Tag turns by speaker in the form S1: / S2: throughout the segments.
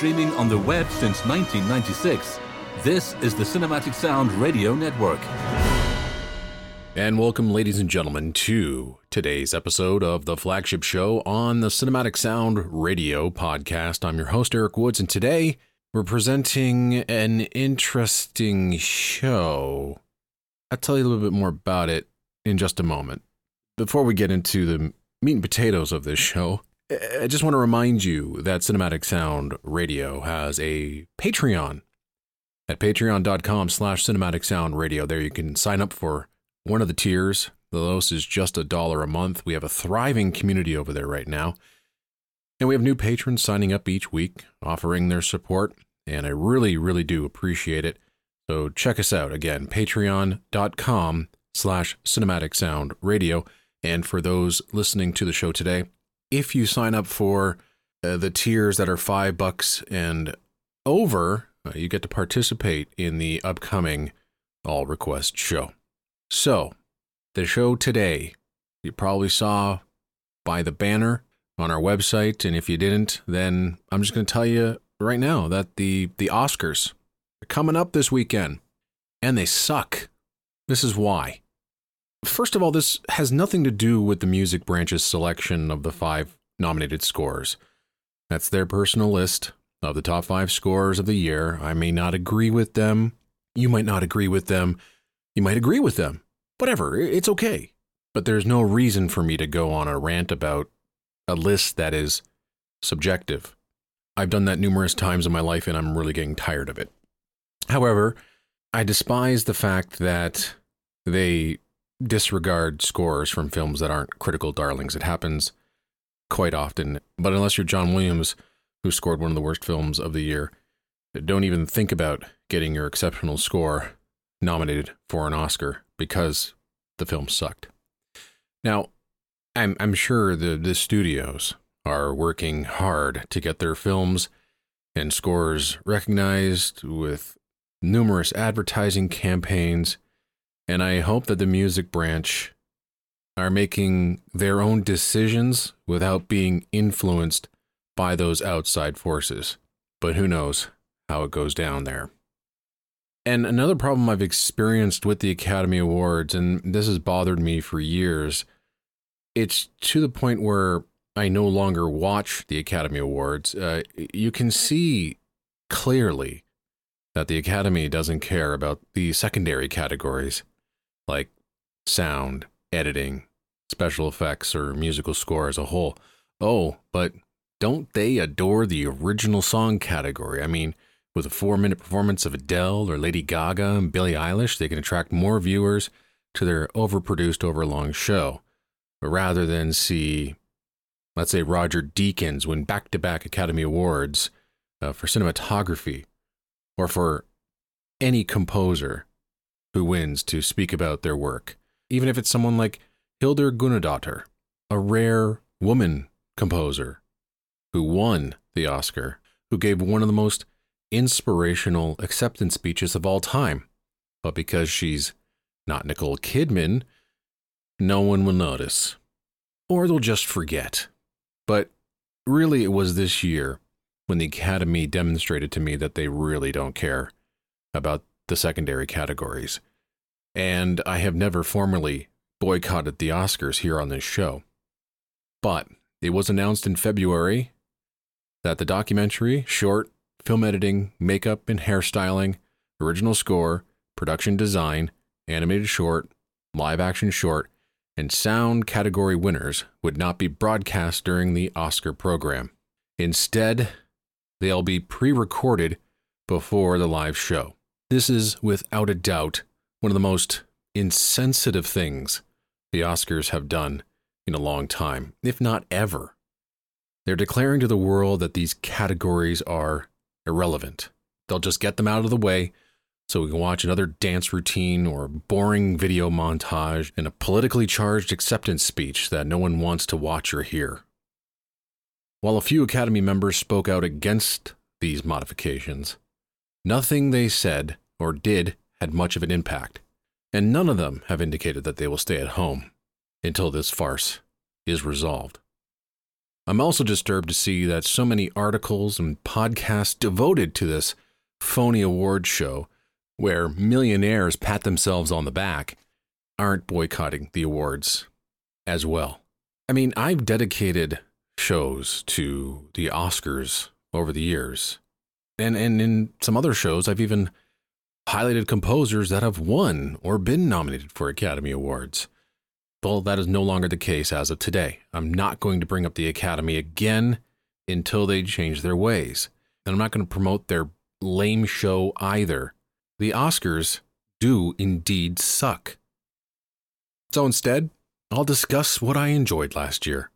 S1: streaming on the web since 1996, this is the Cinematic Sound Radio Network.
S2: And welcome, ladies and gentlemen, to today's episode of the flagship show on the Cinematic Sound Radio podcast. I'm your host, Eric Woods, and today we're presenting an interesting show. I'll tell you a little bit more about it in just a moment. Before we get into the meat and potatoes of this show, I just want to remind you that Cinematic Sound Radio has a Patreon at patreon.com slash cinematic sound radio. There you can sign up for one of the tiers. The lowest is just a dollar a month. We have a thriving community over there right now. And we have new patrons signing up each week, offering their support. And I really, really do appreciate it. So check us out again, patreon.com slash cinematic sound radio. And for those listening to the show today, if you sign up for uh, the tiers that are five bucks and over, uh, you get to participate in the upcoming All Request show. So, the show today, you probably saw by the banner on our website, and if you didn't, then I'm just going to tell you right now that the the Oscars are coming up this weekend, and they suck. This is why. First of all, this has nothing to do with the music branch's selection of the five nominated scores. That's their personal list of the top five scores of the year. I may not agree with them. You might not agree with them. You might agree with them. Whatever, it's okay. But there's no reason for me to go on a rant about a list that is subjective. I've done that numerous times in my life and I'm really getting tired of it. However, I despise the fact that they disregard scores from films that aren't critical darlings. It happens quite often, but unless you're John Williams, who scored one of the worst films of the year, don't even think about getting your exceptional score nominated for an Oscar because the film sucked. Now, I'm I'm sure the the studios are working hard to get their films and scores recognized with numerous advertising campaigns, and I hope that the music branch are making their own decisions without being influenced by those outside forces. But who knows how it goes down there. And another problem I've experienced with the Academy Awards, and this has bothered me for years, it's to the point where I no longer watch the Academy Awards. Uh, you can see clearly that the Academy doesn't care about the secondary categories like sound, editing, special effects, or musical score as a whole. Oh, but don't they adore the original song category? I mean, with a four minute performance of Adele or Lady Gaga and Billie Eilish, they can attract more viewers to their overproduced, overlong show. But rather than see, let's say, Roger Deakins win back to back Academy Awards uh, for cinematography, or for any composer who wins to speak about their work, even if it's someone like Hildur Guðnadóttir, a rare woman composer who won the Oscar, who gave one of the most inspirational acceptance speeches of all time. But because she's not Nicole Kidman, no one will notice. Or they'll just forget. But really, it was this year when the Academy demonstrated to me that they really don't care about the secondary categories. And I have never formally boycotted the Oscars here on this show. But it was announced in February that the documentary, short, film editing, makeup and hairstyling, original score, production design, animated short, live action short, and sound category winners would not be broadcast during the Oscar program. Instead, they'll be pre recorded before the live show. This is, without a doubt, one of the most insensitive things the Oscars have done in a long time, if not ever. They're declaring to the world that these categories are irrelevant. They'll just get them out of the way so we can watch another dance routine or boring video montage and a politically charged acceptance speech that no one wants to watch or hear. While a few Academy members spoke out against these modifications, nothing they said or did had much of an impact, and none of them have indicated that they will stay at home until this farce is resolved. I'm also disturbed to see that so many articles and podcasts devoted to this phony award show, where millionaires pat themselves on the back, aren't boycotting the awards as well. I mean, I've dedicated shows to the Oscars over the years. And, and in some other shows, I've even highlighted composers that have won or been nominated for Academy Awards. Well, that is no longer the case as of today. I'm not going to bring up the Academy again until they change their ways. And I'm not going to promote their lame show either. The Oscars do indeed suck. So instead, I'll discuss what I enjoyed last year.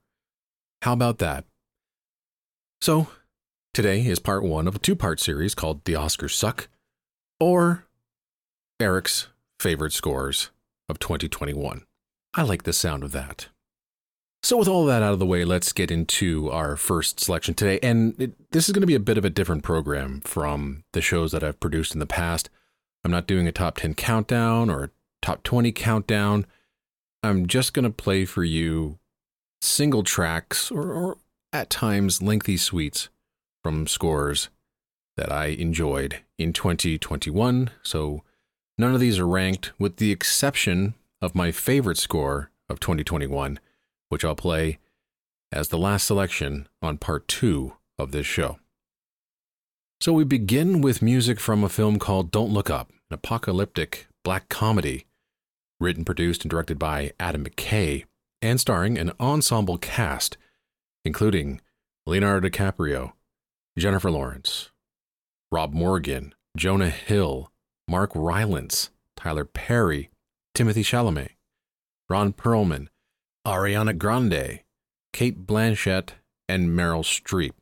S2: How about that? So, today is part one of a two part series called The Oscars Suck, or Eric's favorite scores of 2021. I like the sound of that. So, with all that out of the way, let's get into our first selection today. And it, this is going to be a bit of a different program from the shows that I've produced in the past. I'm not doing a top 10 countdown or a top 20 countdown. I'm just going to play for you single tracks or, or at times lengthy suites from scores that I enjoyed in 2021. So, none of these are ranked, with the exception of my favorite score of 2021, which I'll play as the last selection on part two of this show. So we begin with music from a film called Don't Look Up, an apocalyptic black comedy written, produced, and directed by Adam McKay, and starring an ensemble cast, including Leonardo DiCaprio, Jennifer Lawrence, Rob Morgan, Jonah Hill, Mark Rylance, Tyler Perry, Timothy Chalamet, Ron Perlman, Ariana Grande, Cate Blanchett, and Meryl Streep.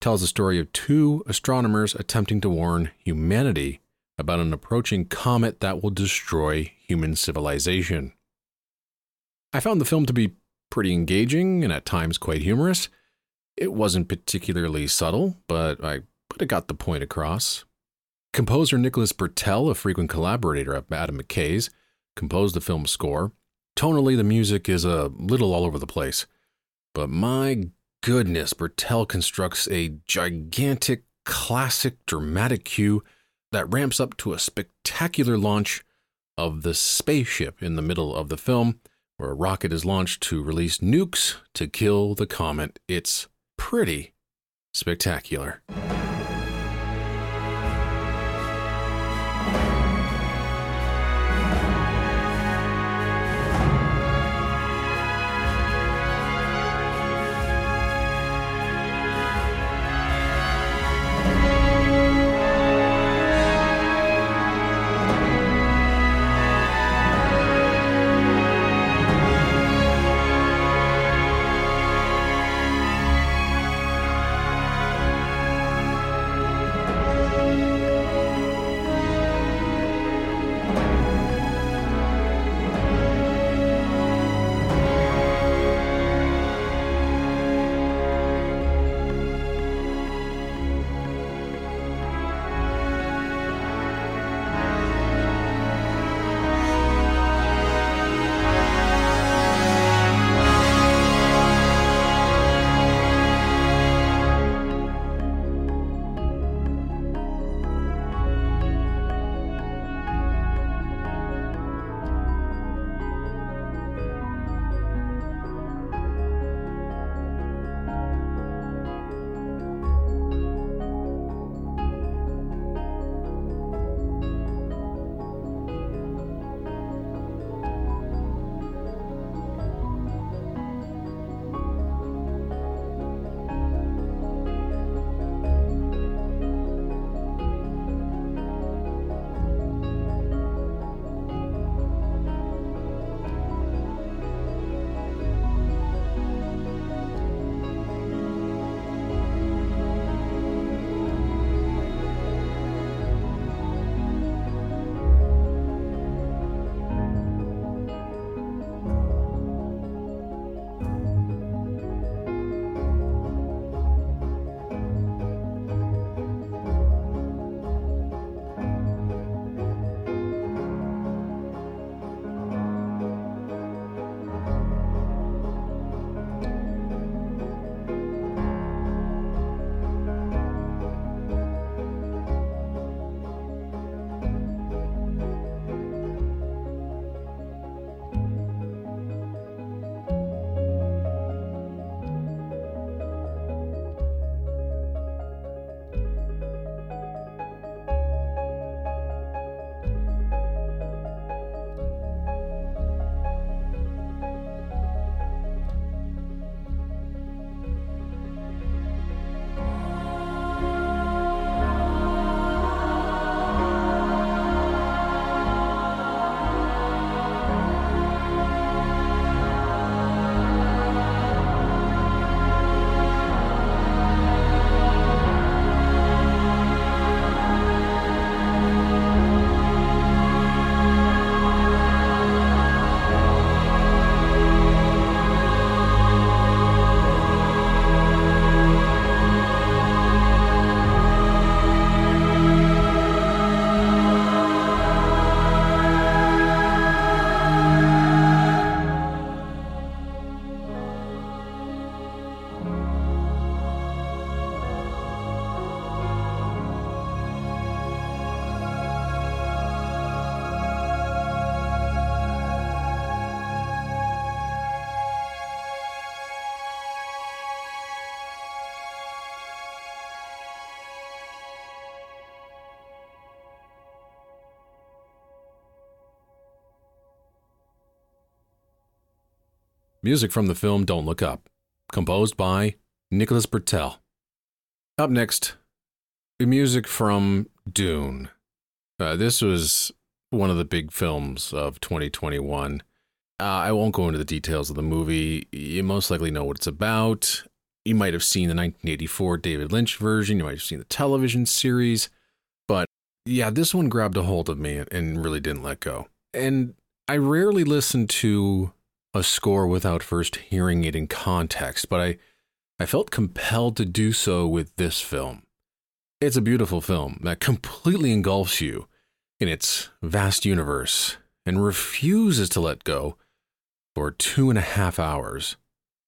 S2: Tells the story of two astronomers attempting to warn humanity about an approaching comet that will destroy human civilization. I found the film to be pretty engaging and at times quite humorous. It wasn't particularly subtle, but I but it got the point across. Composer Nicholas Britell, a frequent collaborator of Adam McKay's, composed the film's score. Tonally, the music is a little all over the place. But my goodness, Britell constructs a gigantic, classic, dramatic cue that ramps up to a spectacular launch of the spaceship in the middle of the film, where a rocket is launched to release nukes to kill the comet. It's pretty spectacular. Music from the film Don't Look Up, composed by Nicholas Britell. Up next, music from Dune. Uh, this was one of the big films of 2021. Uh, I won't go into the details of the movie. You most likely know what it's about. You might have seen the 1984 David Lynch version. You might have seen the television series. But yeah, this one grabbed a hold of me and really didn't let go. And I rarely listen to a score without first hearing it in context, but I, I felt compelled to do so with this film. It's a beautiful film that completely engulfs you in its vast universe and refuses to let go for two and a half hours.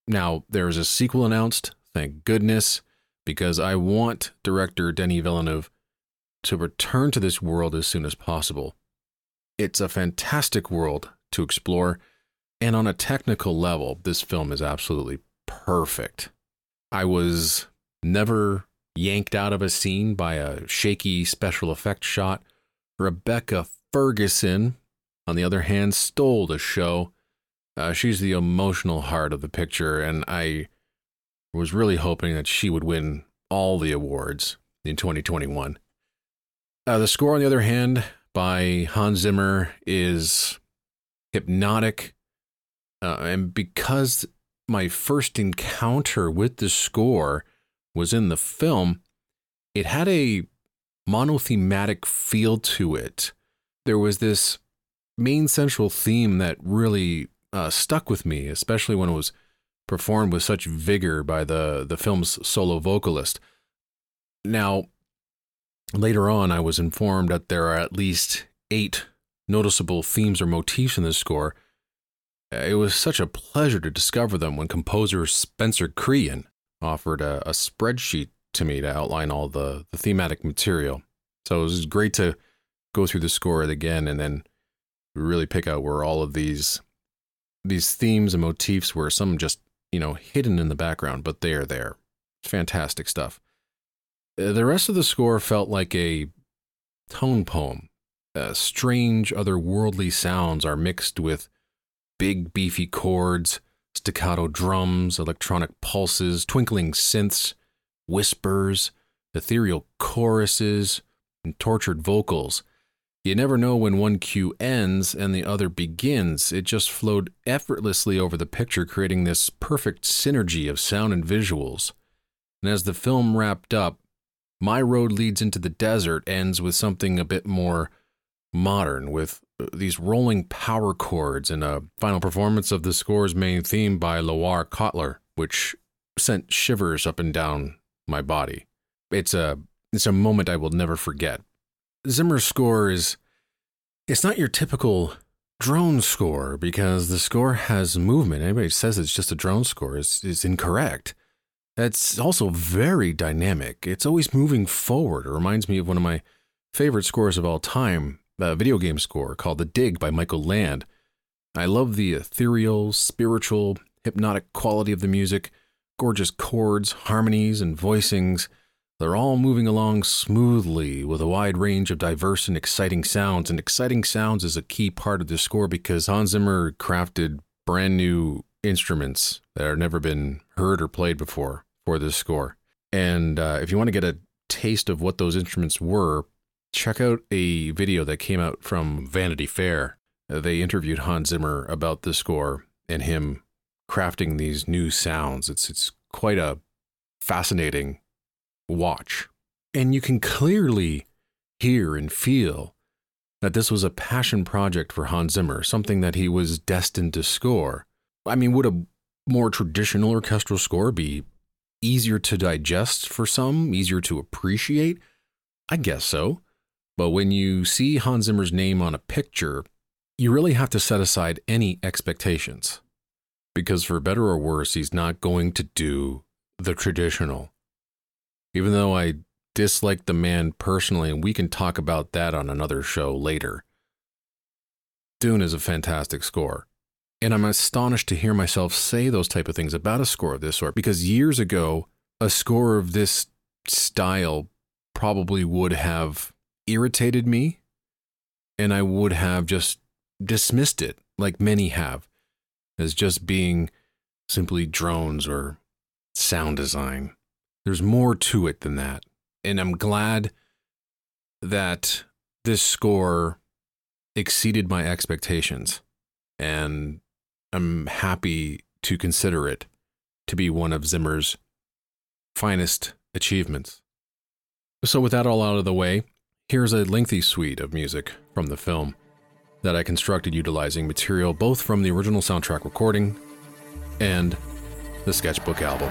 S2: Now, there is a sequel announced, thank goodness, because I want director Denis Villeneuve to return to this world as soon as possible. It's a fantastic world to explore, and on a technical level, this film is absolutely perfect. I was never yanked out of a scene by a shaky special effect shot. Rebecca Ferguson, on the other hand, stole the show. Uh, she's the emotional heart of the picture, and I was really hoping that she would win all the awards in 2021. Uh, the score, on the other hand, by Hans Zimmer is hypnotic. Uh, and because my first encounter with the score was in the film, it had a monothematic feel to it. There was this main central theme that really uh, stuck with me, especially when it was performed with such vigor by the, the film's solo vocalist. Now, later on, I was informed that there are at least eight noticeable themes or motifs in the score. It was such a pleasure to discover them when composer Spencer Crean offered a, a spreadsheet to me to outline all the, the thematic material. So it was great to go through the score again and then really pick out where all of these these themes and motifs were some just you know hidden in the background but they are there. Fantastic stuff. Uh, the rest of the score felt like a tone poem. Uh, strange otherworldly sounds are mixed with big beefy chords staccato drums, electronic pulses, twinkling synths, whispers, ethereal choruses, and tortured vocals. You never know when one cue ends and the other begins. It just flowed effortlessly over the picture, creating this perfect synergy of sound and visuals. And as the film wrapped up, My Road Leads into the Desert ends with something a bit more modern, with uh, these rolling power chords and a final performance of the score's main theme by Loire Cotler, which sent shivers up and down my body. It's a it's a moment I will never forget. Zimmer's score is it's not your typical drone score because the score has movement. Anybody says it's just a drone score is is incorrect. It's also very dynamic. It's always moving forward. It reminds me of one of my favorite scores of all time, a video game score called The Dig by Michael Land. I love the ethereal, spiritual, hypnotic quality of the music, gorgeous chords, harmonies, and voicings. They're all moving along smoothly with a wide range of diverse and exciting sounds. And exciting sounds is a key part of the score because Hans Zimmer crafted brand new instruments that have never been heard or played before for this score. And uh, if you want to get a taste of what those instruments were, check out a video that came out from Vanity Fair. Uh, they interviewed Hans Zimmer about the score and him crafting these new sounds. It's it's quite a fascinating watch. And you can clearly hear and feel that this was a passion project for Hans Zimmer, something that he was destined to score. I mean, would a more traditional orchestral score be easier to digest for some, easier to appreciate? I guess so. But when you see Hans Zimmer's name on a picture, you really have to set aside any expectations. Because for better or worse, he's not going to do the traditional. Even though I dislike the man personally, and we can talk about that on another show later. Dune is a fantastic score. And I'm astonished to hear myself say those type of things about a score of this sort because years ago, a score of this style probably would have irritated me and I would have just dismissed it, like many have, as just being simply drones or sound design. There's more to it than that. And I'm glad that this score exceeded my expectations. And I'm happy to consider it to be one of Zimmer's finest achievements. So, with that all out of the way, here's a lengthy suite of music from the film that I constructed utilizing material both from the original soundtrack recording and the sketchbook album.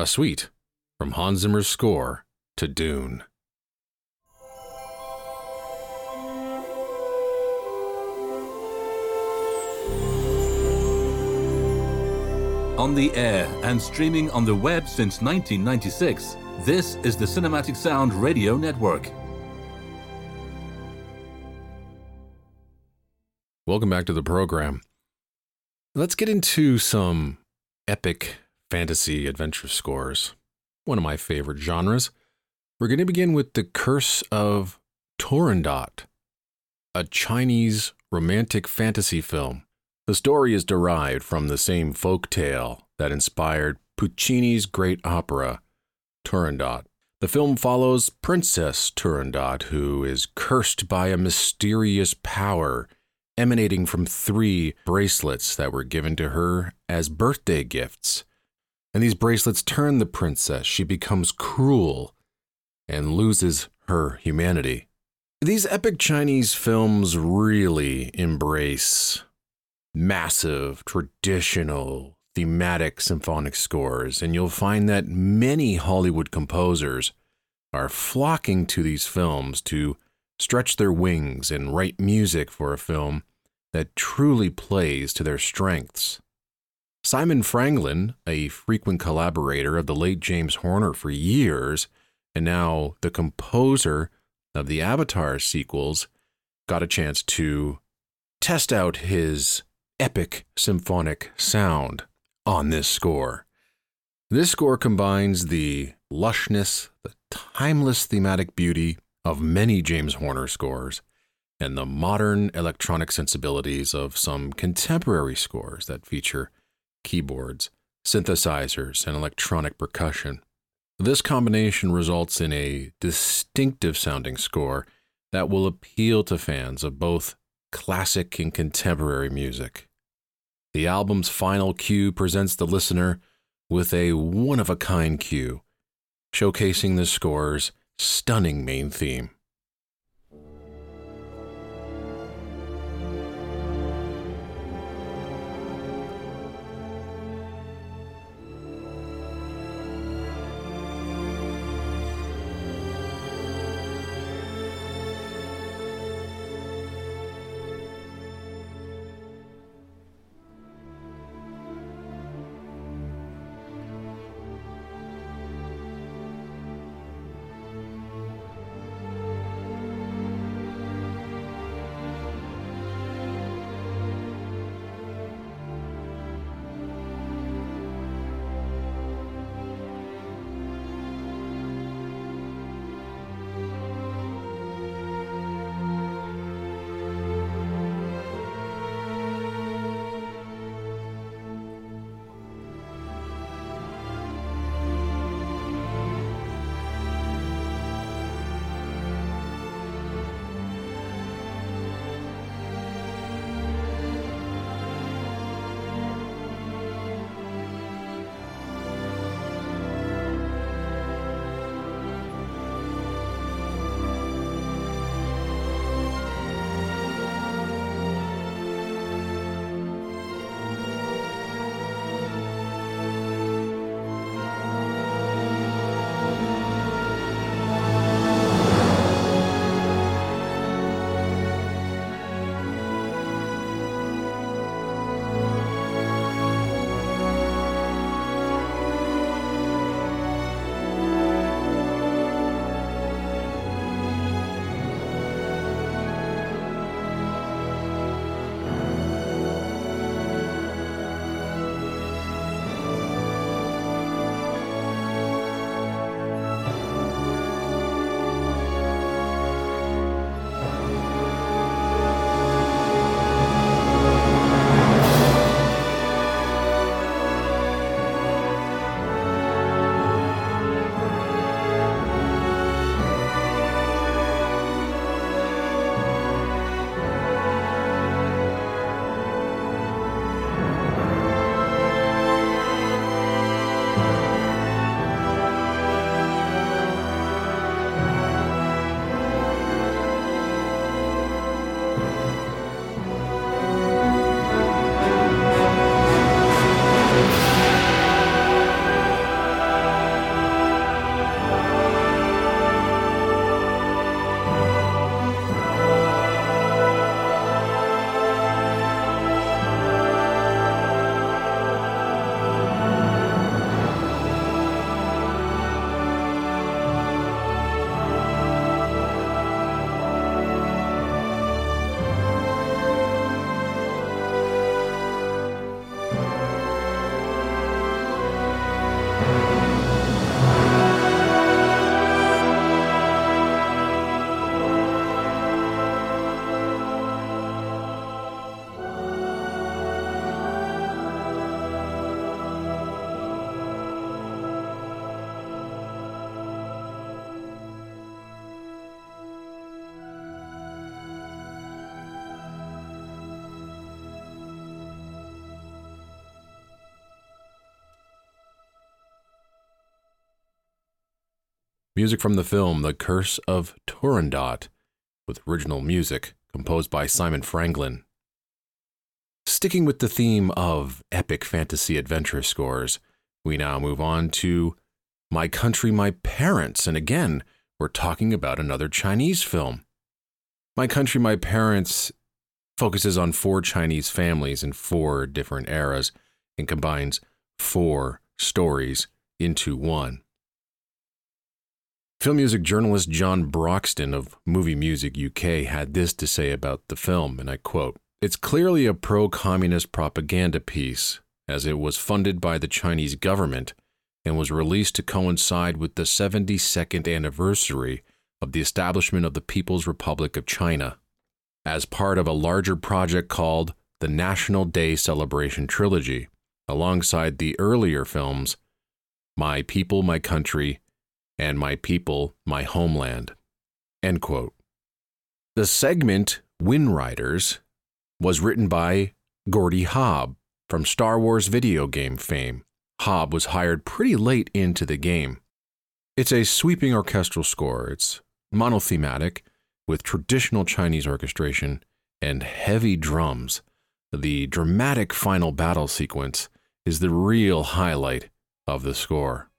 S2: A suite from Hans Zimmer's score to Dune.
S1: On the air and streaming on the web since 1996, this is the Cinematic Sound Radio Network.
S2: Welcome back to the program. Let's get into some epic fantasy adventure scores, one of my favorite genres. We're going to begin with The Curse of Turandot, a Chinese romantic fantasy film. The story is derived from the same folk tale that inspired Puccini's great opera, Turandot. The film follows Princess Turandot, who is cursed by a mysterious power emanating from three bracelets that were given to her as birthday gifts. And these bracelets turn the princess. She becomes cruel and loses her humanity. These epic Chinese films really embrace massive, traditional, thematic symphonic scores, and you'll find that many Hollywood composers are flocking to these films to stretch their wings and write music for a film that truly plays to their strengths. Simon Franglen, a frequent collaborator of the late James Horner for years, and now the composer of the Avatar sequels, got a chance to test out his epic symphonic sound on this score. This score combines the lushness, the timeless thematic beauty of many James Horner scores, and the modern electronic sensibilities of some contemporary scores that feature keyboards, synthesizers, and electronic percussion. This combination results in a distinctive sounding score that will appeal to fans of both classic and contemporary music. The album's final cue presents the listener with a one of a kind cue, showcasing the score's stunning main theme. Music from the film The Curse of Turandot, with original music composed by Simon Franglen. Sticking with the theme of epic fantasy adventure scores, we now move on to My Country, My Parents, and again, we're talking about another Chinese film. My Country, My Parents focuses on four Chinese families in four different eras and combines four stories into one. Film music journalist John Broxton of Movie Music UK had this to say about the film, and I quote It's clearly a pro communist propaganda piece, as it was funded by the Chinese government and was released to coincide with the 72nd anniversary of the establishment of the People's Republic of China, as part of a larger project called the National Day Celebration Trilogy, alongside the earlier films My People, My Country, and My People, My Homeland. End quote. The segment Wind Riders was written by Gordy Haab from Star Wars video game fame. Haab was hired pretty late into the game. It's a sweeping orchestral score. It's monothematic with traditional Chinese orchestration and heavy drums. The dramatic final battle sequence is the real highlight of the score.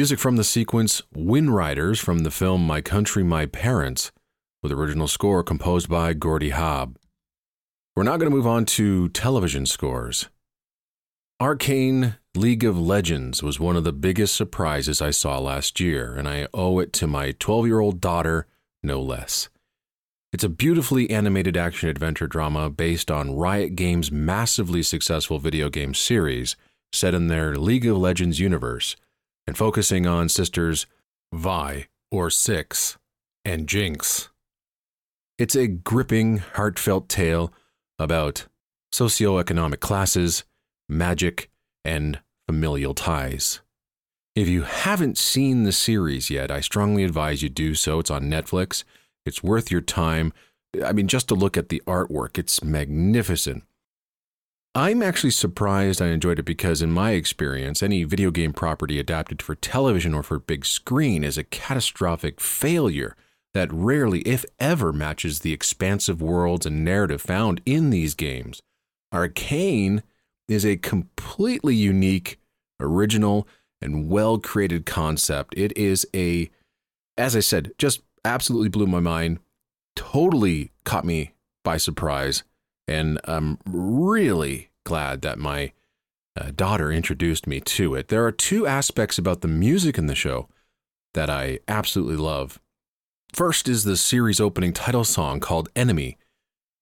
S2: Music from the sequence Wind Riders from the film My Country, My Parents, with original score composed by Gordy Haab. We're now going to move on to television scores. Arcane League of Legends was one of the biggest surprises I saw last year, and I owe it to my 12 year old daughter, no less. It's a beautifully animated action adventure drama based on Riot Games' massively successful video game series set in their League of Legends universe and focusing on sisters Vi, or Six, and Jinx. It's a gripping, heartfelt tale about socioeconomic classes, magic, and familial ties. If you haven't seen the series yet, I strongly advise you do so. It's on Netflix. It's worth your time. I mean, just to look at the artwork, it's magnificent. I'm actually surprised I enjoyed it because, in my experience, any video game property adapted for television or for big screen is a catastrophic failure that rarely, if ever, matches the expansive worlds and narrative found in these games. Arcane is a completely unique, original, and well created concept. It is a, as I said, just absolutely blew my mind, totally caught me by surprise. And I'm really glad that my uh, daughter introduced me to it. There are two aspects about the music in the show that I absolutely love. First is the series opening title song called Enemy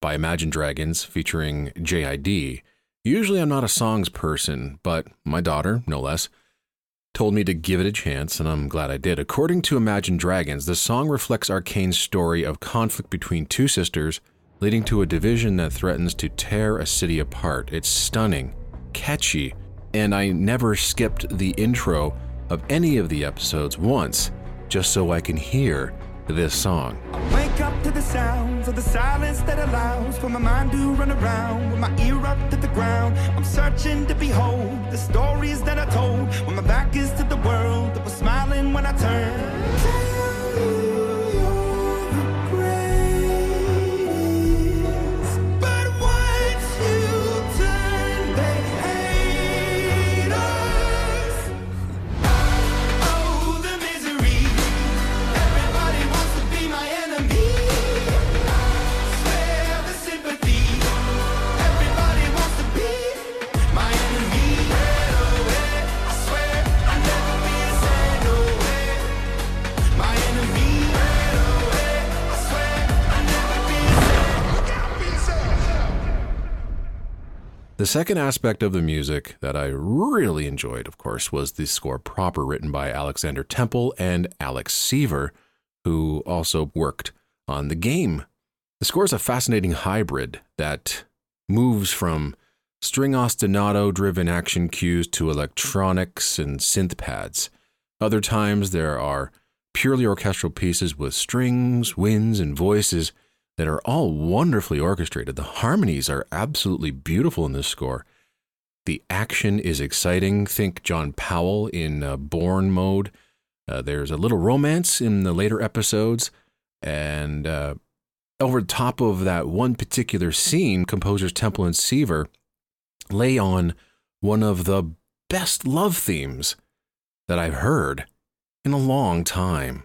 S2: by Imagine Dragons featuring JID. Usually I'm not a songs person, but my daughter, no less, told me to give it a chance, and I'm glad I did. According to Imagine Dragons, the song reflects Arcane's story of conflict between two sisters leading to a division that threatens to tear a city apart. It's stunning, catchy, and I never skipped the intro of any of the episodes once just so I can hear this song.
S3: Wake up to the sounds of the silence that allows for my mind to run around with my ear up to the ground. I'm searching to behold the stories that I told when my back is to the world that was smiling when I turned. The
S2: second aspect of the music that I really enjoyed, of course, was the score proper written by Alexander Temple and Alex Seaver, who also worked on the game. The score is a fascinating hybrid that moves from string ostinato driven action cues to electronics and synth pads. Other times there are purely orchestral pieces with strings, winds, and voices that are all wonderfully orchestrated. The harmonies are absolutely beautiful in this score. The action is exciting. Think John Powell in uh, Bourne mode. Uh, there's a little romance in the later episodes. And uh, over top of that one particular scene, composers Temple and Seaver lay on one of the best love themes that I've heard in a long time.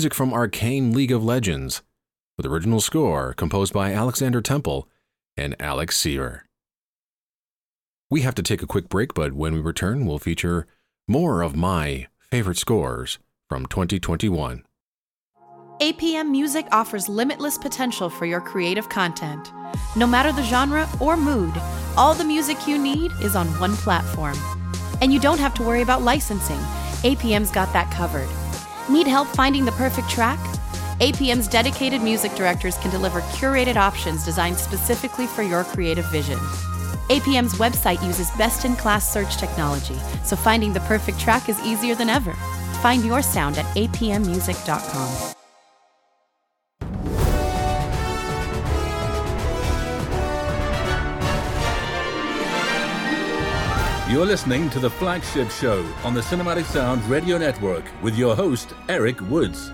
S2: Music from Arcane League of Legends, with original score composed by Alexander Temple and Alex Seaver. We have to take a quick break, but when we return, we'll feature more of my favorite scores from 2021.
S4: APM Music offers limitless potential for your creative content. No matter the genre or mood, all the music you need is on one platform. And you don't have to worry about licensing. APM's got that covered. Need help finding the perfect track? APM's dedicated music directors can deliver curated options designed specifically for your creative vision. APM's website uses best in class search technology, so finding the perfect track is easier than ever. Find your sound at apmmusic.com.
S1: You're listening to the flagship show on the Cinematic Sound Radio Network with your host, Eric Woods.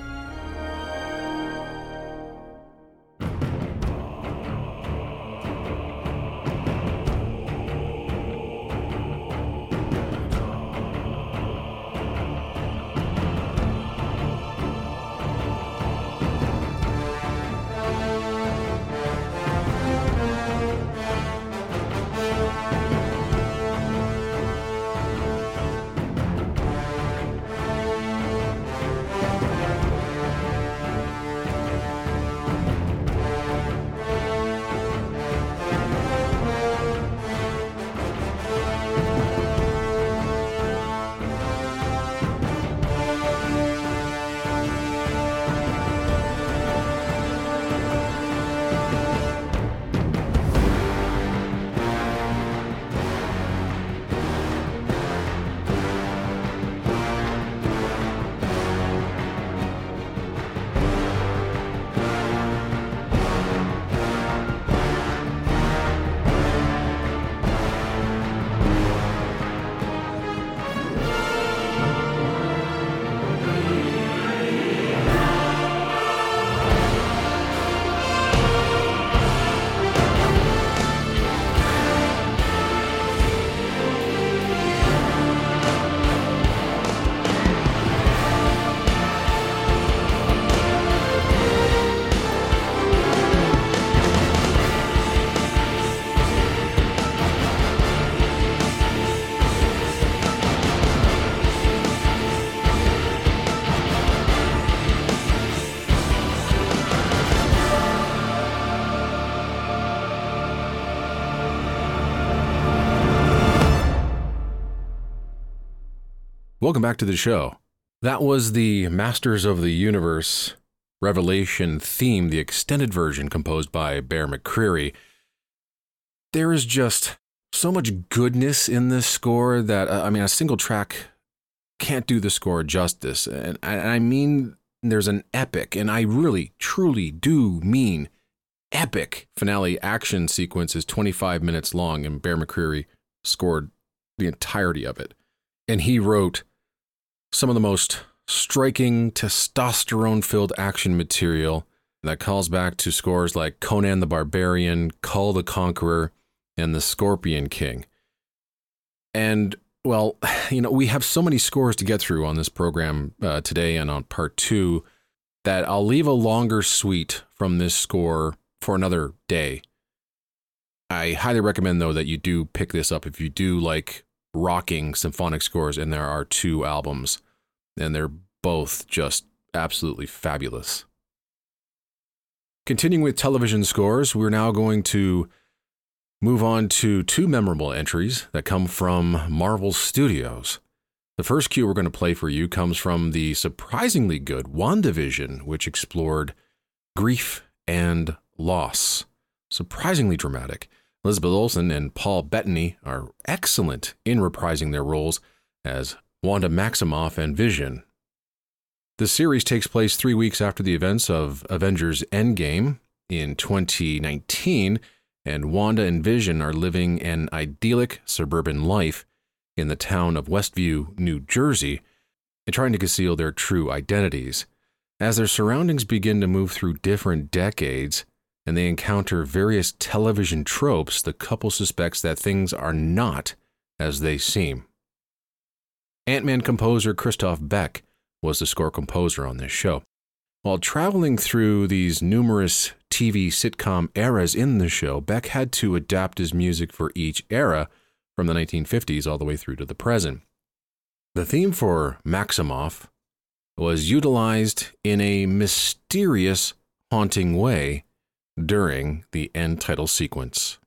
S2: Welcome back to the show. That was the Masters of the Universe Revelation theme, the extended version composed by Bear McCreary. There is just so much goodness in this score that, uh, I mean, a single track can't do the score justice. And I, and I mean, there's an epic, and I really, truly do mean epic finale action sequence is 25 minutes long, and Bear McCreary scored the entirety of it. And he wrote some of the most striking testosterone filled action material that calls back to scores like Conan the Barbarian, Kull the Conqueror, and The Scorpion King. And well, you know, we have so many scores to get through on this program uh, today and on part two that I'll leave a longer suite from this score for another day. I highly recommend, though, that you do pick this up if you do like rocking symphonic scores, and there are two albums, and they're both just absolutely fabulous. Continuing with television scores, we're now going to move on to two memorable entries that come from Marvel Studios. The first cue we're going to play for you comes from the surprisingly good WandaVision, which explored grief and loss. Surprisingly dramatic. Elizabeth Olsen and Paul Bettany are excellent in reprising their roles as Wanda Maximoff and Vision. The series takes place three weeks after the events of Avengers Endgame in 2019, and Wanda and Vision are living an idyllic suburban life in the town of Westview, New Jersey, and trying to conceal their true identities. As their surroundings begin to move through different decades, and they encounter various television tropes, the couple suspects that things are not as they seem. Ant Man composer Christoph Beck was the score composer on this show. While traveling through these numerous TV sitcom eras in the show, Beck had to adapt his music for each era from the 1950s all the way through to the present. The theme for Maximoff was utilized in a mysterious, haunting way during the end title sequence.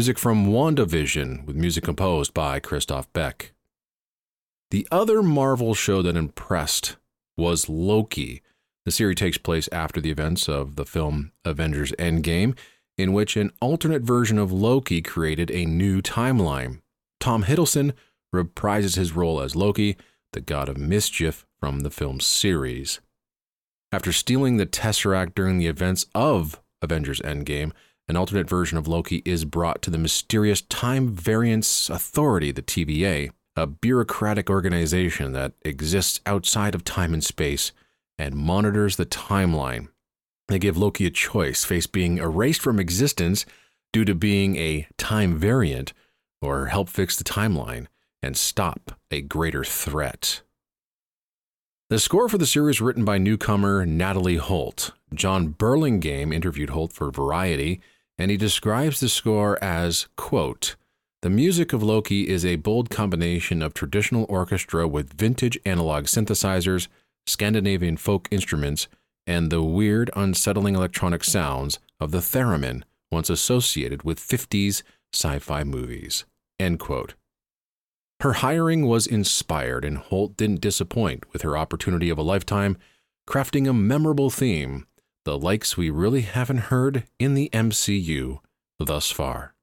S2: Music from WandaVision, with music composed by Christoph Beck. The other Marvel show that impressed was Loki. The series takes place after the events of the film Avengers Endgame, in which an alternate version of Loki created a new timeline. Tom Hiddleston reprises his role as Loki, the god of mischief from the film series. After stealing the Tesseract during the events of Avengers Endgame, an alternate version of Loki is brought to the mysterious Time Variance Authority, the TVA, a bureaucratic organization that exists outside of time and space and monitors the timeline. They give Loki a choice face being erased from existence due to being a time variant, or help fix the timeline and stop a greater threat. The score for the series written by newcomer Natalie Holt. Jon Burlingame interviewed Holt for Variety, and he describes the score as, quote, the music of Loki is a bold combination of traditional orchestra with vintage analog synthesizers, Scandinavian folk instruments, and the weird, unsettling electronic sounds of the theremin once associated with 50s sci fi movies. End quote. Her hiring was inspired, and Holt didn't disappoint with her opportunity of a lifetime, crafting a memorable theme, the likes we really haven't heard in the MCU thus far.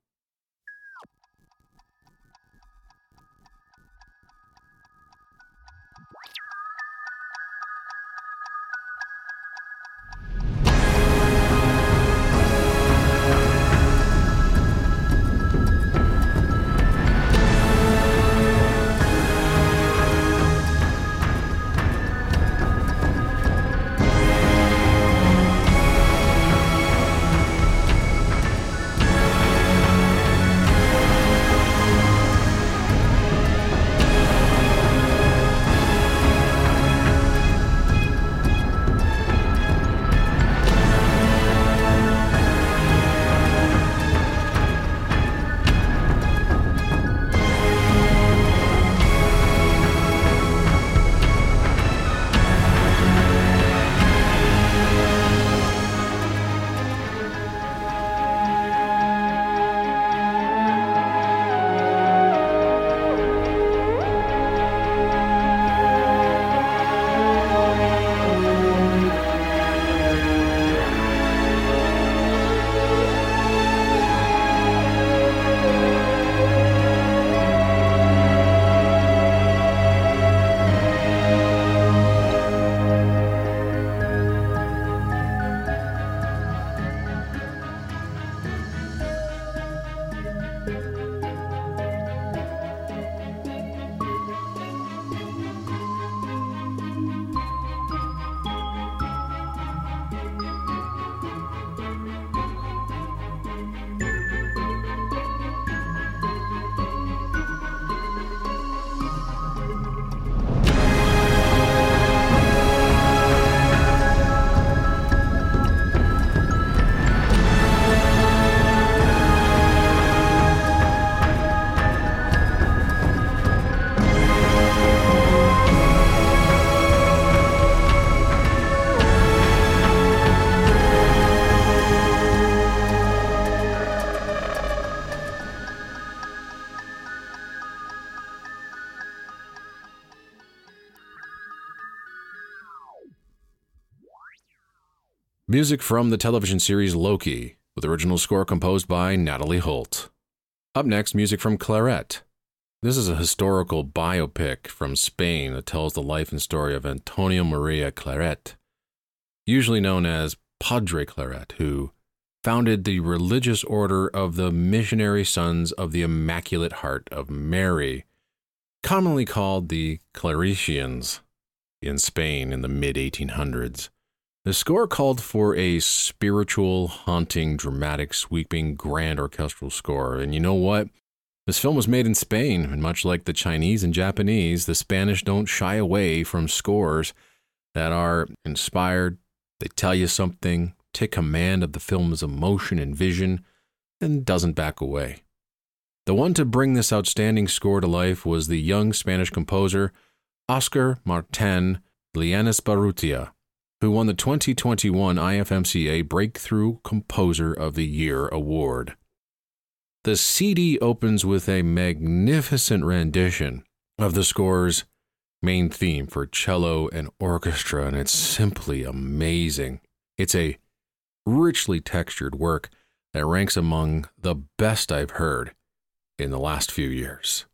S2: Music from the television series Loki, with original score composed by Natalie Holt. Up next, music from Claret. This is a historical biopic from Spain that tells the life and story of Antonio Maria Claret, usually known as Padre Claret, who founded the religious order of the Missionary Sons of the Immaculate Heart of Mary, commonly called the Claretians, in Spain in the mid 1800s. The score called for a spiritual, haunting, dramatic, sweeping, grand orchestral score. And you know what? This film was made in Spain, and much like the Chinese and Japanese, the Spanish don't shy away from scores that are inspired, they tell you something, take command of the film's emotion and vision, and doesn't back away. The one to bring this outstanding score to life was the young Spanish composer Oscar Martin Leanizbarrutia, who won the 2021 IFMCA Breakthrough Composer of the Year award. The CD opens with a magnificent rendition of the score's main theme for cello and orchestra, and it's simply amazing. It's a richly textured work that ranks among the best I've heard in the last few years.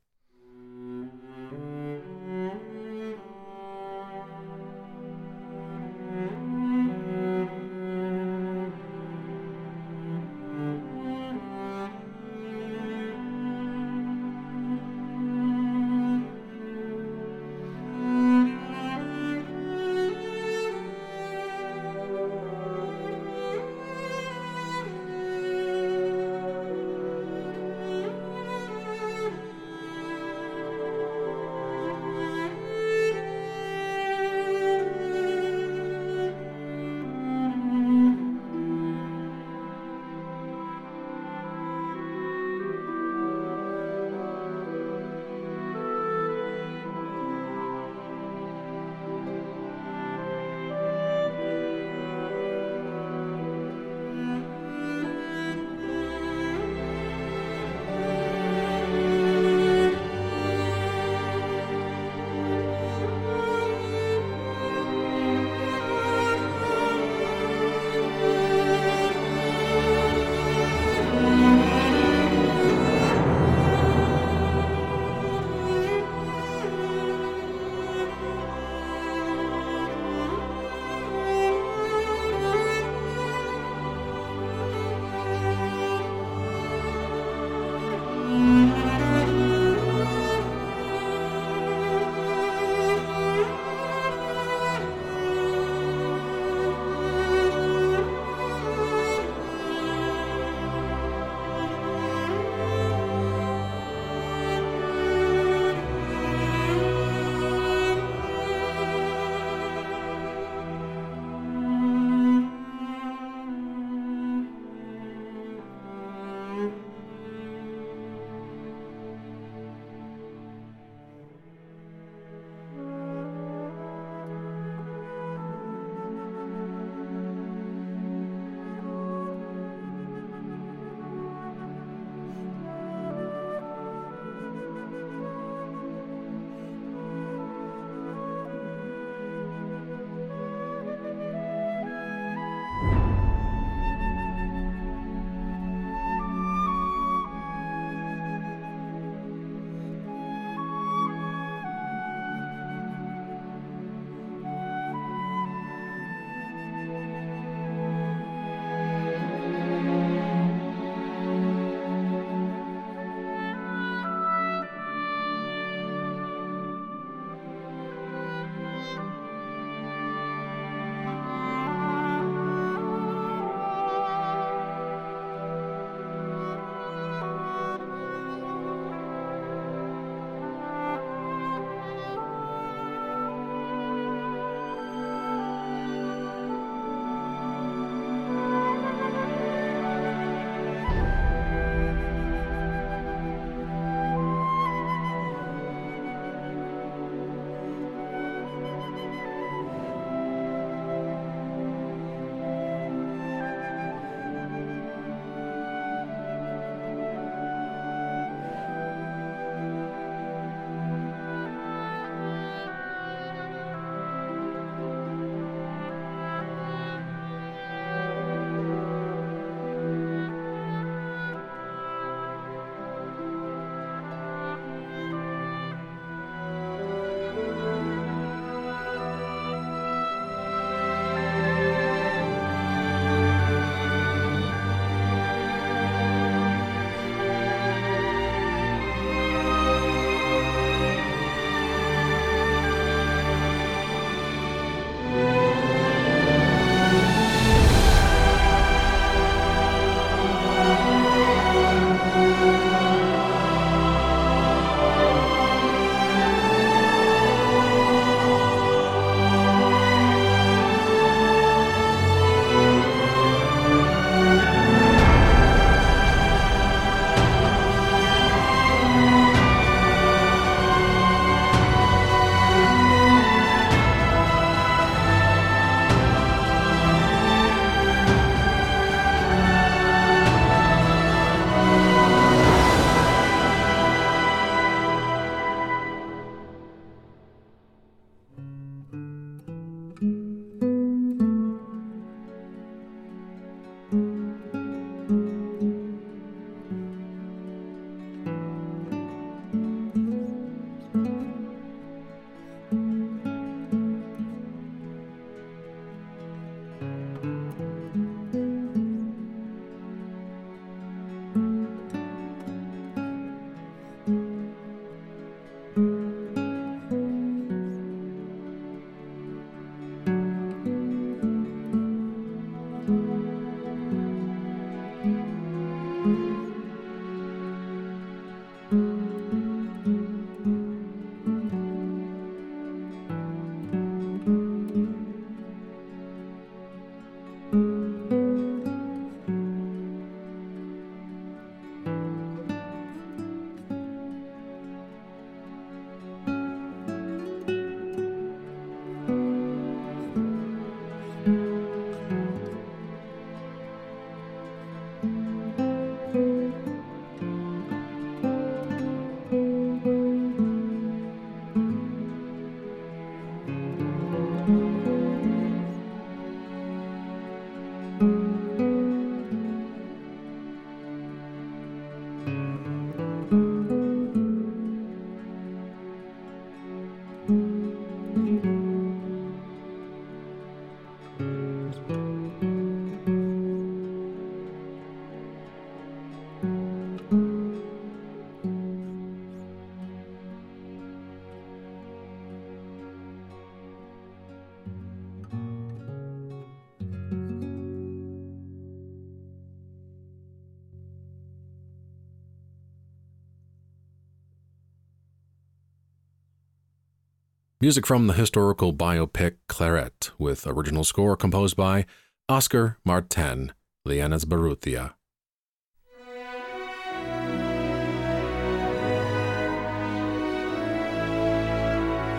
S2: Music from the historical biopic Claret, with original score composed by Oscar Martin, Leanizbarrutia.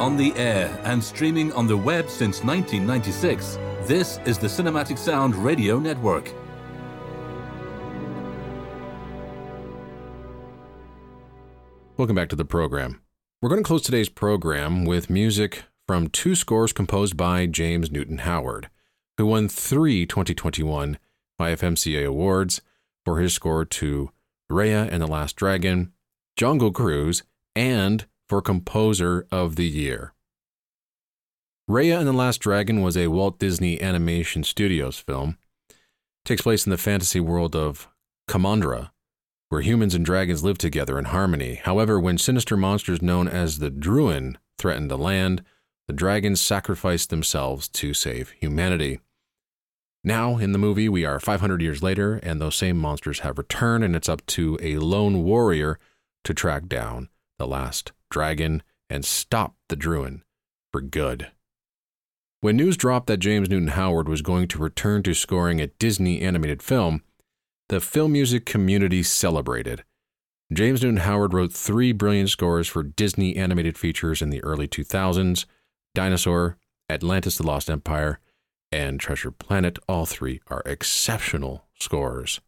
S1: On the air and streaming on the web since 1996, this is the Cinematic Sound Radio Network.
S2: Welcome back to the program. We're going to close today's program with music from two scores composed by James Newton Howard, who won three 2021 IFMCA awards for his score to Raya and the Last Dragon, Jungle Cruise, and for Composer of the Year. Raya and the Last Dragon was a Walt Disney Animation Studios film. It takes place in the fantasy world of Kumandra, where humans and dragons live together in harmony. However, when sinister monsters known as the Druun threatened the land, the dragons sacrificed themselves to save humanity. Now, in the movie, we are 500 years later, and those same monsters have returned, and it's up to a lone warrior to track down the last dragon and stop the Druun for good. When news dropped that James Newton Howard was going to return to scoring a Disney animated film, the film music community celebrated. James Newton Howard wrote three brilliant scores for Disney animated features in the early 2000s Dinosaur, Atlantis the Lost Empire, and Treasure Planet. All three are exceptional scores.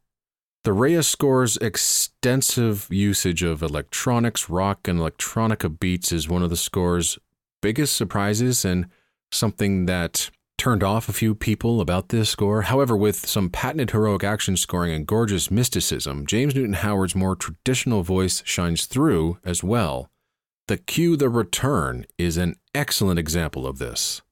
S2: The Raya score's extensive usage of electronics, rock, and electronica beats is one of the score's biggest surprises and something that turned off a few people about this score. However, with some patented heroic action scoring and gorgeous mysticism, James Newton Howard's more traditional voice shines through as well. The Cue the Return is an excellent example of this.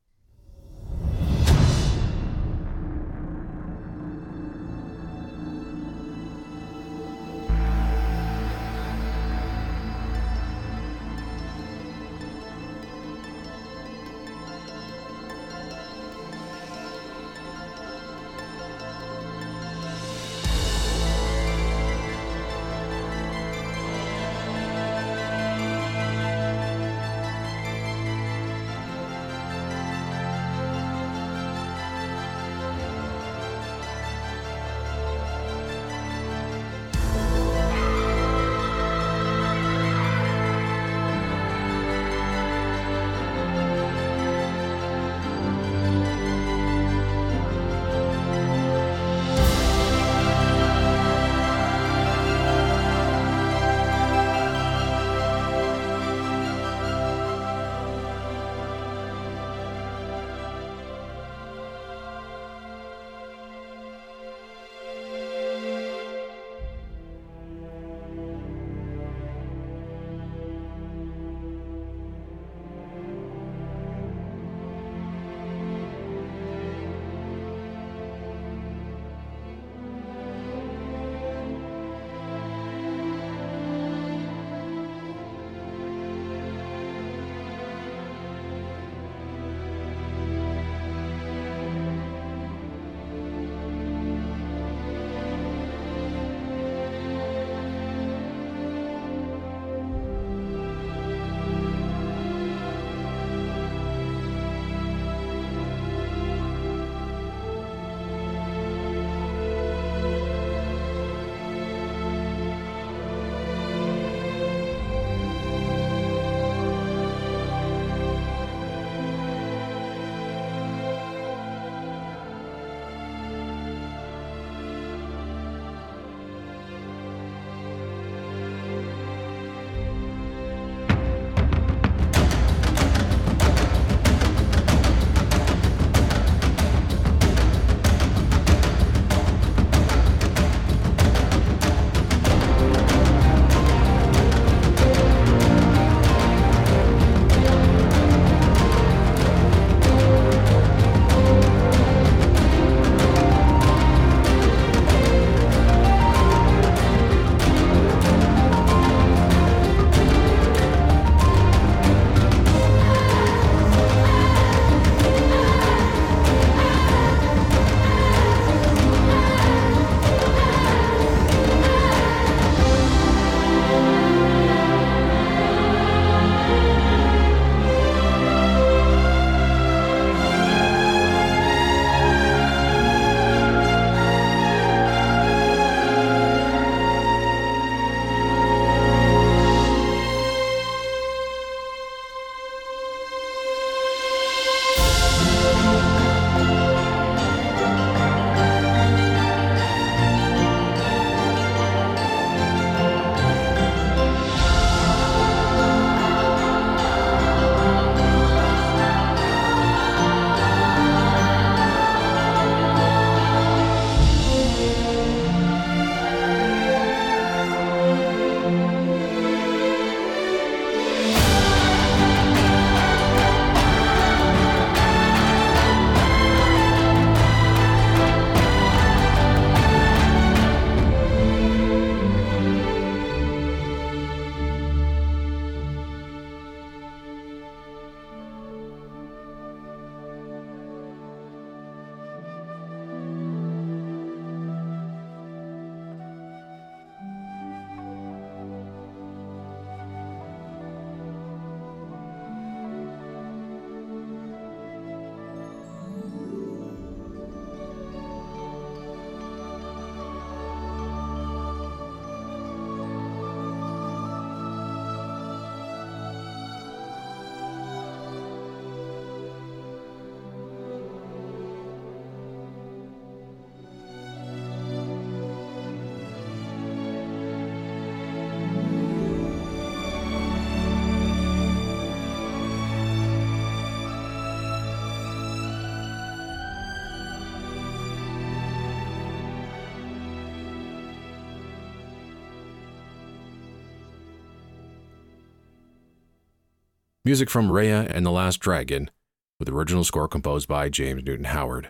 S2: Music from Raya and the Last Dragon, with original score composed by James Newton Howard.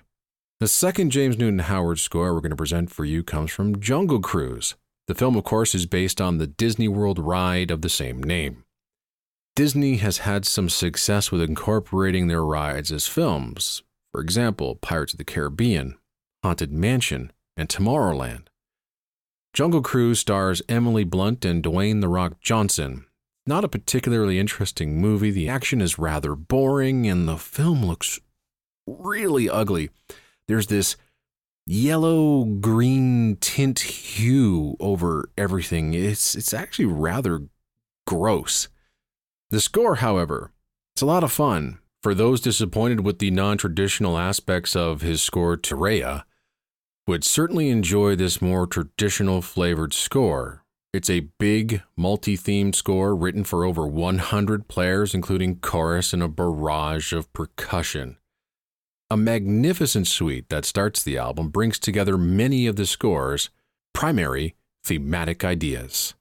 S2: The second James Newton Howard score we're going to present for you comes from Jungle Cruise. The film, of course, is based on the Disney World ride of the same name. Disney has had some success with incorporating their rides as films. For example, Pirates of the Caribbean, Haunted Mansion, and Tomorrowland. Jungle Cruise stars Emily Blunt and Dwayne The Rock Johnson. Not a particularly interesting movie. The action is rather boring, and the film looks really ugly. There's this yellow green tint hue over everything. It's it's actually rather gross. The score, however, it's a lot of fun. For those disappointed with the non-traditional aspects of his score to Raya, would certainly enjoy this more traditional flavored score. It's a big, multi themed score written for over 100 players, including chorus and a barrage of percussion. A magnificent suite that starts the album brings together many of the score's primary thematic ideas.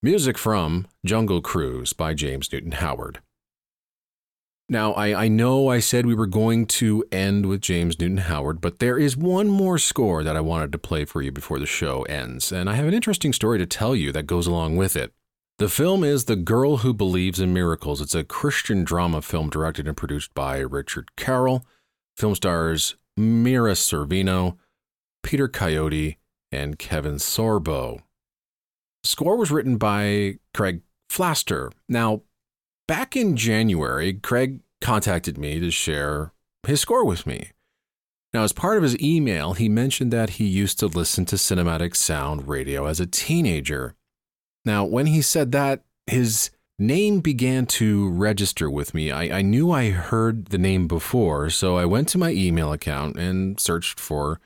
S2: Music from Jungle Cruise by James Newton Howard. Now, I, I know I said we were going to end with James Newton Howard, but there is one more score that I wanted to play for you before the show ends, and I have an interesting story to tell you that goes along with it. The film is The Girl Who Believes in Miracles. It's a Christian drama film directed and produced by Richard Carroll. Film stars Mira Sorvino, Peter Coyote, and Kevin Sorbo. Score was written by Craig Flaster. Now, back in January, Craig contacted me to share his score with me. Now, as part of his email, he mentioned that he used to listen to cinematic sound radio as a teenager. Now, when he said that, his name began to register with me. I, I knew I heard the name before, so I went to my email account and searched for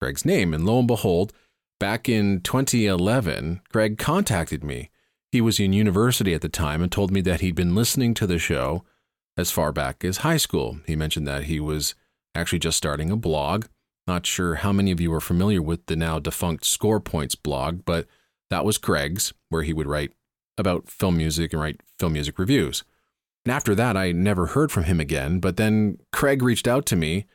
S2: Craig's name. And lo and behold, back in 2011, Craig contacted me. He was in university at the time and told me that he'd been listening to the show as far back as high school. He mentioned that he was actually just starting a blog. Not sure how many of you are familiar with the now defunct Score Points blog, but that was Craig's, where he would write about film music and write film music reviews. And after that, I never heard from him again, but then Craig reached out to me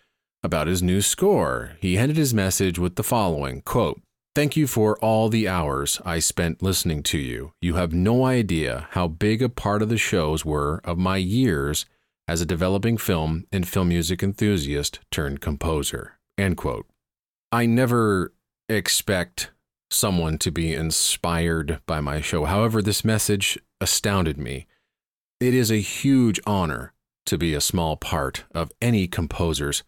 S2: about his new score. He ended his message with the following quote, Thank you for all the hours I spent listening to you. You have no idea how big a part of the shows were of my years as a developing film and film music enthusiast turned composer. End quote. I never expect someone to be inspired by my show. However, this message astounded me. It is a huge honor to be a small part of any composer's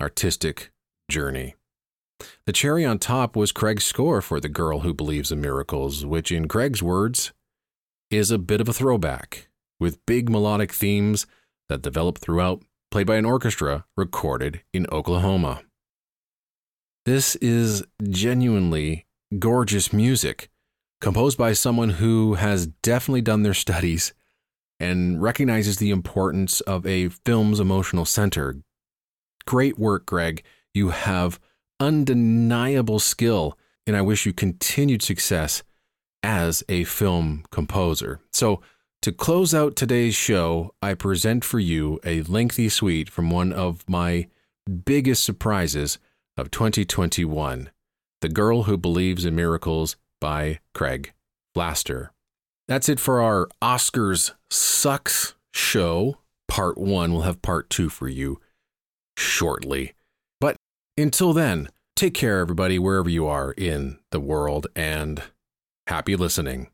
S2: artistic journey. The cherry on top was Craig's score for The Girl Who Believes in Miracles, which, in Craig's words, is a bit of a throwback, with big melodic themes that develop throughout, played by an orchestra recorded in Oklahoma. This is genuinely gorgeous music, composed by someone who has definitely done their studies and recognizes the importance of a film's emotional center. Great work, Greg. You have undeniable skill, and I wish you continued success as a film composer. So, to close out today's show, I present for you a lengthy suite from one of my biggest surprises of 2021 The Girl Who Believes in Miracles by Craig Flaster. That's it for our Oscars Sucks show, part one. We'll have part two for you shortly. Until then, take care, everybody, wherever you are in the world, and happy listening.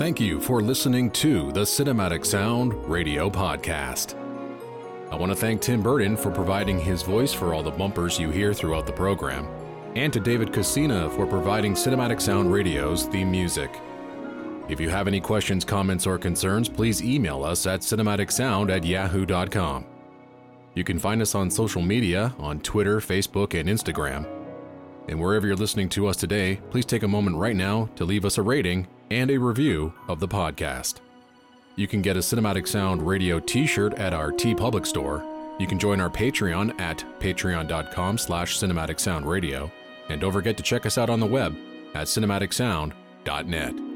S2: Thank you for listening to the Cinematic Sound Radio Podcast. I want to thank Tim Burton for providing his voice for all the bumpers you hear throughout the program, and to David Casina for providing Cinematic Sound Radio's theme music. If you have any questions, comments, or concerns, please email us at cinematicsound at yahoo.com. You can find us on social media on Twitter, Facebook, and Instagram. And wherever you're listening to us today, please take a moment right now to leave us a rating and a review of the podcast. You can get a Cinematic Sound Radio t-shirt at our TeePublic store. You can join our Patreon at patreon.com slash cinematic sound radio. And don't forget to check us out on the web at cinematicsound.net.